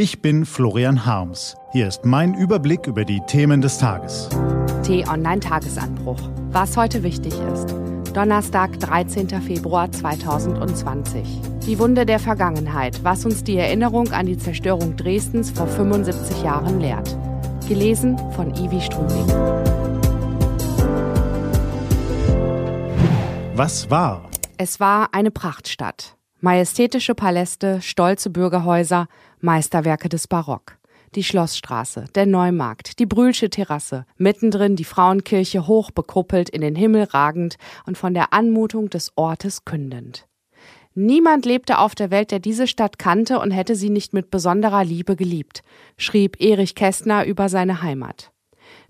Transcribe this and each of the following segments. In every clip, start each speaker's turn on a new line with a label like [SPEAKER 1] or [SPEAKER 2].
[SPEAKER 1] Ich bin Florian Harms. Hier ist mein Überblick über die Themen des Tages.
[SPEAKER 2] T-Online-Tagesanbruch. Was heute wichtig ist. Donnerstag, 13. Februar 2020. Die Wunde der Vergangenheit, was uns die Erinnerung an die Zerstörung Dresdens vor 75 Jahren lehrt. Gelesen von Ivi Strubing.
[SPEAKER 1] Was war?
[SPEAKER 2] Es war eine Prachtstadt. Majestätische Paläste, stolze Bürgerhäuser, Meisterwerke des Barock. Die Schlossstraße, der Neumarkt, die Brühlsche Terrasse, mittendrin die Frauenkirche hoch bekuppelt in den Himmel ragend und von der Anmutung des Ortes kündend. Niemand lebte auf der Welt, der diese Stadt kannte und hätte sie nicht mit besonderer Liebe geliebt, schrieb Erich Kästner über seine Heimat.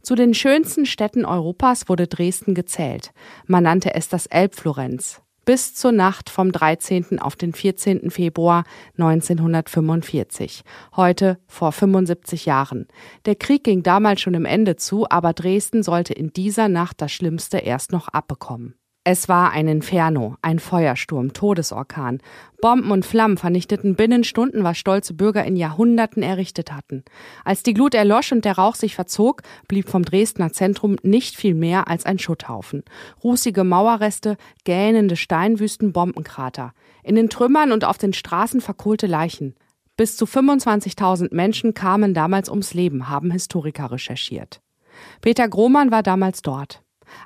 [SPEAKER 2] Zu den schönsten Städten Europas wurde Dresden gezählt. Man nannte es das Elbflorenz bis zur Nacht vom 13. auf den 14. Februar 1945. Heute vor 75 Jahren. Der Krieg ging damals schon im Ende zu, aber Dresden sollte in dieser Nacht das Schlimmste erst noch abbekommen. Es war ein Inferno, ein Feuersturm, Todesorkan. Bomben und Flammen vernichteten binnen Stunden, was stolze Bürger in Jahrhunderten errichtet hatten. Als die Glut erlosch und der Rauch sich verzog, blieb vom Dresdner Zentrum nicht viel mehr als ein Schutthaufen. Rußige Mauerreste, gähnende Steinwüsten, Bombenkrater. In den Trümmern und auf den Straßen verkohlte Leichen. Bis zu 25.000 Menschen kamen damals ums Leben, haben Historiker recherchiert. Peter Grohmann war damals dort.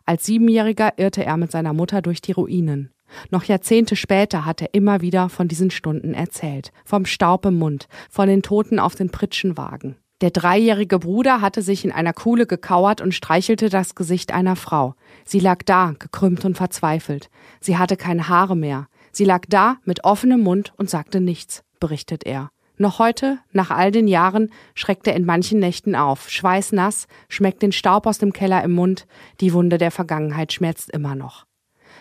[SPEAKER 2] Als Siebenjähriger irrte er mit seiner Mutter durch die Ruinen. Noch Jahrzehnte später hat er immer wieder von diesen Stunden erzählt. Vom Staub im Mund, von den Toten auf den Pritschenwagen. Der dreijährige Bruder hatte sich in einer Kuhle gekauert und streichelte das Gesicht einer Frau. Sie lag da, gekrümmt und verzweifelt. Sie hatte keine Haare mehr. Sie lag da mit offenem Mund und sagte nichts, berichtet er. Noch heute, nach all den Jahren, schreckt er in manchen Nächten auf, schweißnass, schmeckt den Staub aus dem Keller im Mund, die Wunde der Vergangenheit schmerzt immer noch.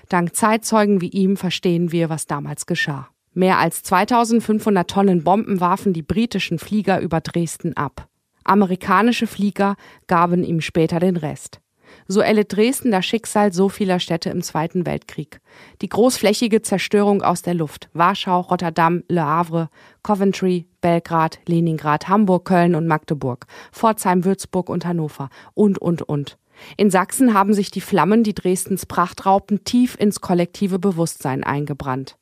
[SPEAKER 2] Dank Zeitzeugen wie ihm verstehen wir, was damals geschah. Mehr als 2500 Tonnen Bomben warfen die britischen Flieger über Dresden ab. Amerikanische Flieger gaben ihm später den Rest. So erlitt Dresden das Schicksal so vieler Städte im Zweiten Weltkrieg. Die großflächige Zerstörung aus der Luft. Warschau, Rotterdam, Le Havre, Coventry, Belgrad, Leningrad, Hamburg, Köln und Magdeburg, Pforzheim, Würzburg und Hannover und, und, und. In Sachsen haben sich die Flammen, die Dresdens Pracht raubten, tief ins kollektive Bewusstsein eingebrannt.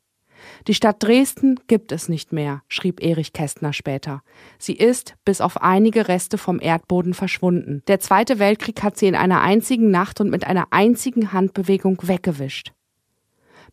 [SPEAKER 2] Die Stadt Dresden gibt es nicht mehr, schrieb Erich Kästner später. Sie ist bis auf einige Reste vom Erdboden verschwunden. Der Zweite Weltkrieg hat sie in einer einzigen Nacht und mit einer einzigen Handbewegung weggewischt.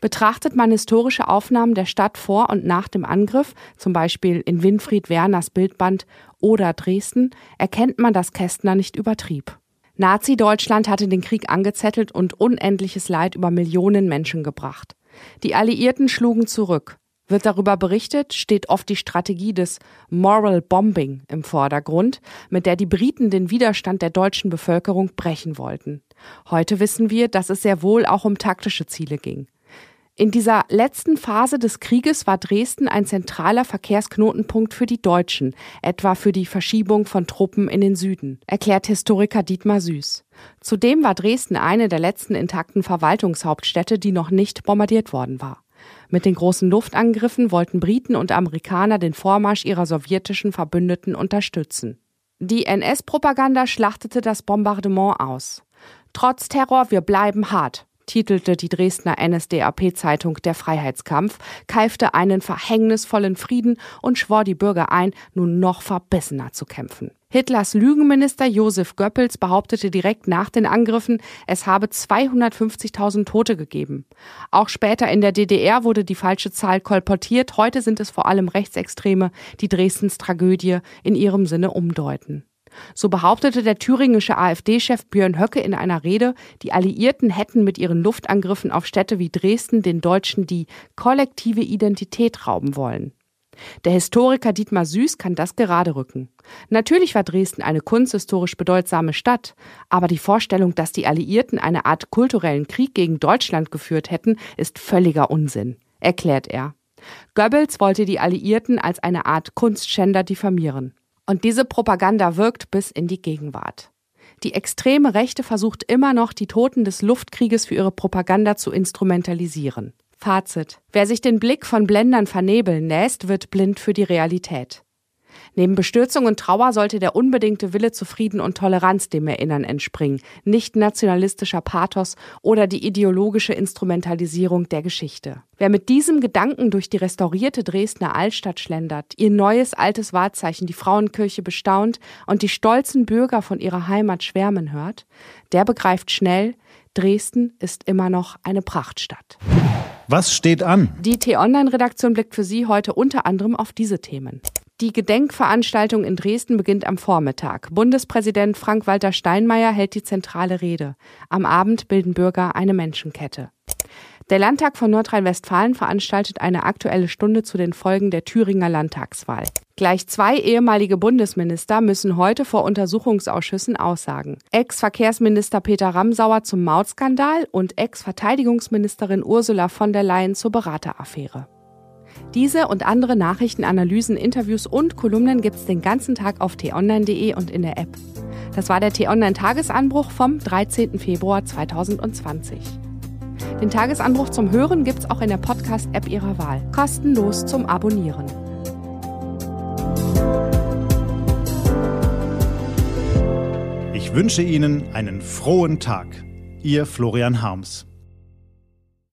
[SPEAKER 2] Betrachtet man historische Aufnahmen der Stadt vor und nach dem Angriff, zum Beispiel in Winfried Werners Bildband oder Dresden, erkennt man, dass Kästner nicht übertrieb. Nazi-Deutschland hatte den Krieg angezettelt und unendliches Leid über Millionen Menschen gebracht. Die Alliierten schlugen zurück. Wird darüber berichtet, steht oft die Strategie des Moral Bombing im Vordergrund, mit der die Briten den Widerstand der deutschen Bevölkerung brechen wollten. Heute wissen wir, dass es sehr wohl auch um taktische Ziele ging. In dieser letzten Phase des Krieges war Dresden ein zentraler Verkehrsknotenpunkt für die Deutschen, etwa für die Verschiebung von Truppen in den Süden, erklärt Historiker Dietmar Süß. Zudem war Dresden eine der letzten intakten Verwaltungshauptstädte, die noch nicht bombardiert worden war. Mit den großen Luftangriffen wollten Briten und Amerikaner den Vormarsch ihrer sowjetischen Verbündeten unterstützen. Die NS-Propaganda schlachtete das Bombardement aus. Trotz Terror, wir bleiben hart, titelte die Dresdner NSDAP-Zeitung Der Freiheitskampf, keifte einen verhängnisvollen Frieden und schwor die Bürger ein, nun noch verbissener zu kämpfen. Hitlers Lügenminister Josef Goebbels behauptete direkt nach den Angriffen, es habe 250.000 Tote gegeben. Auch später in der DDR wurde die falsche Zahl kolportiert. Heute sind es vor allem Rechtsextreme, die Dresdens Tragödie in ihrem Sinne umdeuten. So behauptete der thüringische AfD-Chef Björn Höcke in einer Rede, die Alliierten hätten mit ihren Luftangriffen auf Städte wie Dresden den Deutschen die kollektive Identität rauben wollen. Der Historiker Dietmar Süß kann das gerade rücken. Natürlich war Dresden eine kunsthistorisch bedeutsame Stadt, aber die Vorstellung, dass die Alliierten eine Art kulturellen Krieg gegen Deutschland geführt hätten, ist völliger Unsinn, erklärt er. Goebbels wollte die Alliierten als eine Art Kunstschänder diffamieren. Und diese Propaganda wirkt bis in die Gegenwart. Die extreme Rechte versucht immer noch, die Toten des Luftkrieges für ihre Propaganda zu instrumentalisieren. Fazit. Wer sich den Blick von Blendern vernebeln lässt, wird blind für die Realität. Neben Bestürzung und Trauer sollte der unbedingte Wille zu Frieden und Toleranz dem Erinnern entspringen, nicht nationalistischer Pathos oder die ideologische Instrumentalisierung der Geschichte. Wer mit diesem Gedanken durch die restaurierte Dresdner Altstadt schlendert, ihr neues altes Wahrzeichen, die Frauenkirche bestaunt und die stolzen Bürger von ihrer Heimat schwärmen hört, der begreift schnell, Dresden ist immer noch eine Prachtstadt.
[SPEAKER 1] Was steht an?
[SPEAKER 2] Die T-Online-Redaktion blickt für Sie heute unter anderem auf diese Themen. Die Gedenkveranstaltung in Dresden beginnt am Vormittag. Bundespräsident Frank-Walter Steinmeier hält die zentrale Rede. Am Abend bilden Bürger eine Menschenkette. Der Landtag von Nordrhein-Westfalen veranstaltet eine aktuelle Stunde zu den Folgen der Thüringer Landtagswahl. Gleich zwei ehemalige Bundesminister müssen heute vor Untersuchungsausschüssen aussagen. Ex-Verkehrsminister Peter Ramsauer zum Mautskandal und Ex-Verteidigungsministerin Ursula von der Leyen zur Berateraffäre. Diese und andere Nachrichten, Analysen, Interviews und Kolumnen gibt's den ganzen Tag auf t-online.de und in der App. Das war der T-Online-Tagesanbruch vom 13. Februar 2020. Den Tagesanbruch zum Hören gibt's auch in der Podcast-App Ihrer Wahl. Kostenlos zum Abonnieren.
[SPEAKER 1] Ich wünsche Ihnen einen frohen Tag. Ihr Florian Harms.